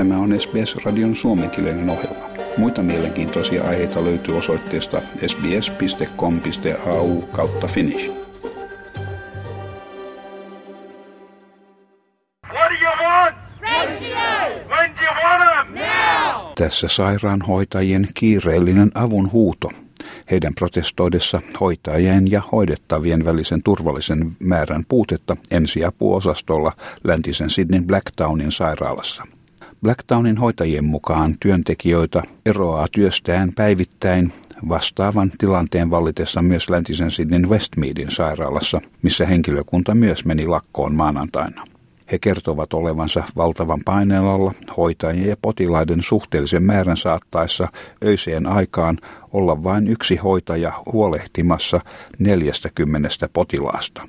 Tämä on SBS-radion suomenkielinen ohjelma. Muita mielenkiintoisia aiheita löytyy osoitteesta sbs.com.au kautta finnish. Tässä sairaanhoitajien kiireellinen avun huuto. Heidän protestoidessa hoitajien ja hoidettavien välisen turvallisen määrän puutetta ensiapuosastolla läntisen Sydneyn Blacktownin sairaalassa. Blacktownin hoitajien mukaan työntekijöitä eroaa työstään päivittäin vastaavan tilanteen vallitessa myös läntisen Sydneyn Westmeadin sairaalassa, missä henkilökunta myös meni lakkoon maanantaina. He kertovat olevansa valtavan paineen alla hoitajien ja potilaiden suhteellisen määrän saattaessa öiseen aikaan olla vain yksi hoitaja huolehtimassa 40 potilaasta.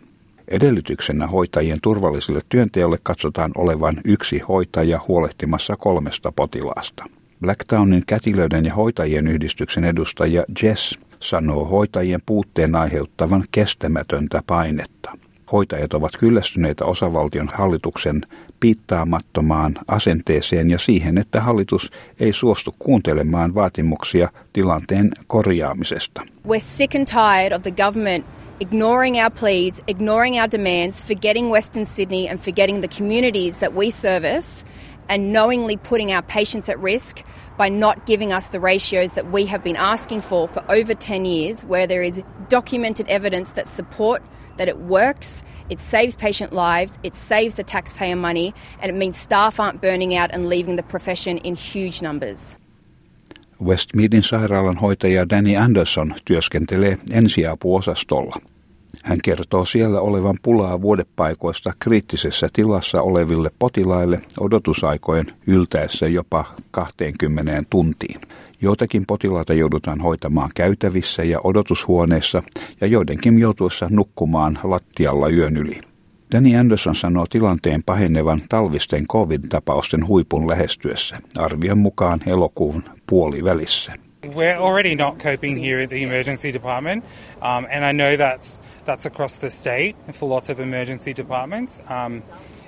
Edellytyksenä hoitajien turvallisille työnteolle katsotaan olevan yksi hoitaja huolehtimassa kolmesta potilaasta. Blacktownin kätilöiden ja hoitajien yhdistyksen edustaja Jess sanoo hoitajien puutteen aiheuttavan kestämätöntä painetta. Hoitajat ovat kyllästyneitä osavaltion hallituksen piittaamattomaan asenteeseen ja siihen, että hallitus ei suostu kuuntelemaan vaatimuksia tilanteen korjaamisesta. We're sick and tired of the government ignoring our pleas, ignoring our demands, forgetting Western Sydney and forgetting the communities that we service, and knowingly putting our patients at risk by not giving us the ratios that we have been asking for for over 10 years, where there is documented evidence that support that it works, it saves patient lives, it saves the taxpayer money, and it means staff aren't burning out and leaving the profession in huge numbers. Westmeadin sairaalan hoitaja Danny Anderson työskentelee ensiapuosastolla. Hän kertoo siellä olevan pulaa vuodepaikoista kriittisessä tilassa oleville potilaille odotusaikojen yltäessä jopa 20 tuntiin. Joitakin potilaita joudutaan hoitamaan käytävissä ja odotushuoneissa ja joidenkin joutuessa nukkumaan lattialla yön yli. Danny Anderson sanoo tilanteen pahenevan talvisten covid-tapausten huipun lähestyessä, arvion mukaan elokuun puolivälissä. We're already not coping here at the emergency department, um, and I know that's that's across the state for lots of emergency departments. Um,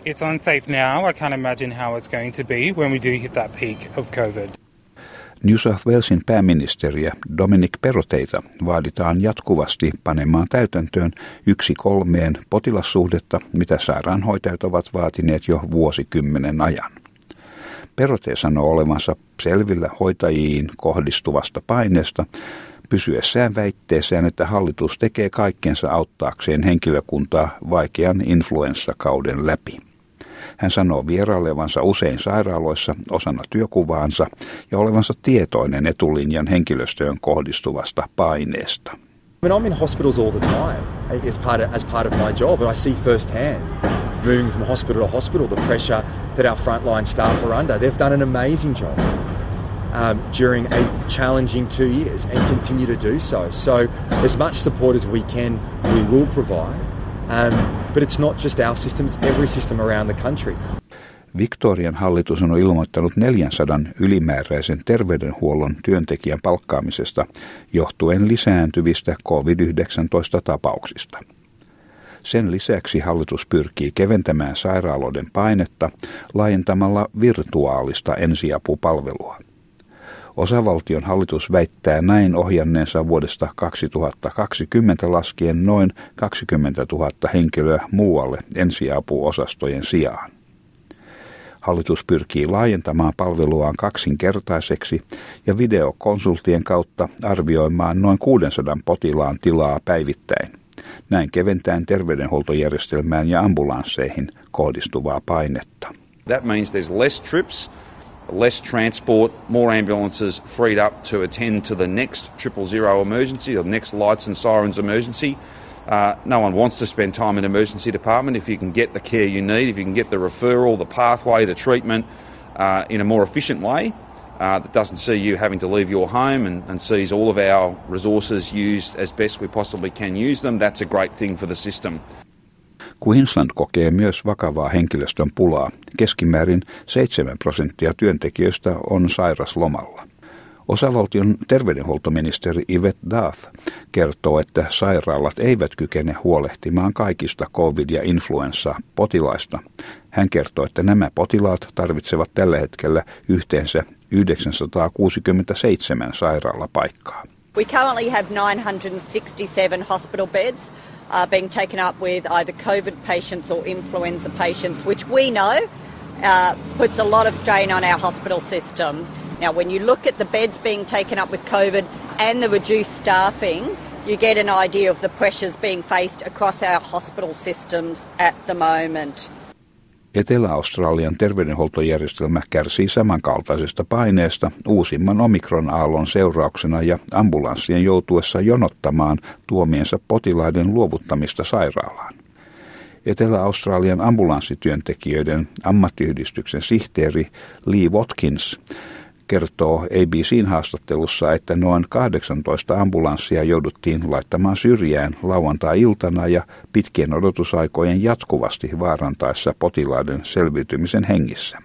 it's unsafe now. I can't imagine how it's going to be when we do hit that peak of COVID. New South Walesin pääministeriä Dominic Peroteita vaaditaan jatkuvasti panemaan täytäntöön yksi kolmeen potilassuhdetta, mitä sairaanhoitajat ovat vaatineet jo vuosikymmenen ajan. Perote sanoo olevansa selvillä hoitajiin kohdistuvasta paineesta, pysyessään väitteessään, että hallitus tekee kaikkensa auttaakseen henkilökuntaa vaikean influenssakauden läpi. Hän sanoo vierailevansa usein sairaaloissa osana työkuvaansa ja olevansa tietoinen etulinjan henkilöstöön kohdistuvasta paineesta. I mean, I'm in hospitals all the time as part of, as part of my job, and I see firsthand, moving from hospital to hospital, the pressure that our frontline staff are under. They've done an amazing job um, during a challenging two years and continue to do so. So, as much support as we can, we will provide. Um, but it's not just our system, it's every system around the country. Victorian hallitus on ilmoittanut 400 ylimääräisen terveydenhuollon työntekijän palkkaamisesta johtuen lisääntyvistä COVID-19-tapauksista. Sen lisäksi hallitus pyrkii keventämään sairaaloiden painetta laajentamalla virtuaalista ensiapupalvelua. Osavaltion hallitus väittää näin ohjanneensa vuodesta 2020 laskien noin 20 000 henkilöä muualle ensiapuosastojen sijaan. Hallitus pyrkii laajentamaan palveluaan kaksinkertaiseksi ja videokonsultien kautta arvioimaan noin 600 potilaan tilaa päivittäin. Näin keventäen terveydenhuoltojärjestelmään ja ambulansseihin kohdistuvaa painetta. That means there's less trips, less transport, more ambulances freed up to attend to the next triple zero emergency, the next lights and sirens emergency. Uh, no one wants to spend time in emergency department if you can get the care you need, if you can get the referral, the pathway, the treatment uh, in a more efficient way uh, that doesn't see you having to leave your home and, and sees all of our resources used as best we possibly can use them. That's a great thing for the system. Queensland kokee myös vakavaa henkilöstön pulaa. Keskimäärin 7 prosenttia työntekijöistä on sairaslomalla. Osavaltion terveydenhuoltoministeri Yvette Dath kertoo, että sairaalat eivät kykene huolehtimaan kaikista covid- ja influenssa-potilaista. Hän kertoo, että nämä potilaat tarvitsevat tällä hetkellä yhteensä 967 sairaalapaikkaa. We currently have 967 hospital beds uh, being taken up with either COVID patients or influenza patients, which we know uh, puts a lot of strain on our hospital system. Now, when you look at the beds being taken up with COVID and the reduced staffing, you get an idea of the pressures being faced across our hospital systems at the moment. Etelä-Australian terveydenhuoltojärjestelmä kärsii samankaltaisesta paineesta uusimman omikron-aallon seurauksena ja ambulanssien joutuessa jonottamaan tuomiensa potilaiden luovuttamista sairaalaan. Etelä-Australian ambulanssityöntekijöiden ammattiyhdistyksen sihteeri Lee Watkins kertoo ABCn haastattelussa, että noin 18 ambulanssia jouduttiin laittamaan syrjään lauantai-iltana ja pitkien odotusaikojen jatkuvasti vaarantaessa potilaiden selviytymisen hengissä.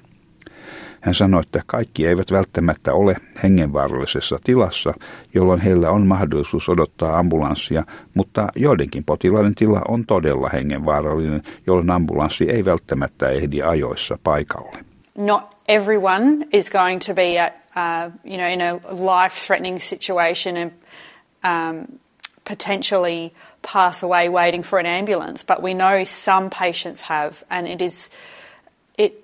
Hän sanoi, että kaikki eivät välttämättä ole hengenvaarallisessa tilassa, jolloin heillä on mahdollisuus odottaa ambulanssia, mutta joidenkin potilaiden tila on todella hengenvaarallinen, jolloin ambulanssi ei välttämättä ehdi ajoissa paikalle. Not everyone is going to be at, uh, you know, in a life-threatening situation and um, potentially pass away waiting for an ambulance. But we know some patients have, and it is, it,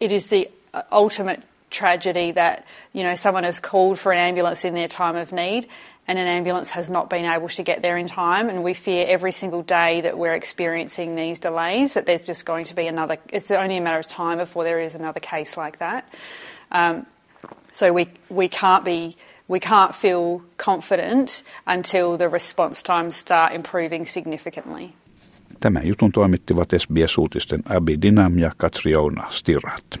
it is the ultimate tragedy that you know someone has called for an ambulance in their time of need and an ambulance has not been able to get there in time and we fear every single day that we're experiencing these delays that there's just going to be another it's only a matter of time before there is another case like that um, so we we can't be we can't feel confident until the response times start improving significantly. Tämän jutun toimittivat SBS-uutisten Abi Dinam ja Katriona Stirat.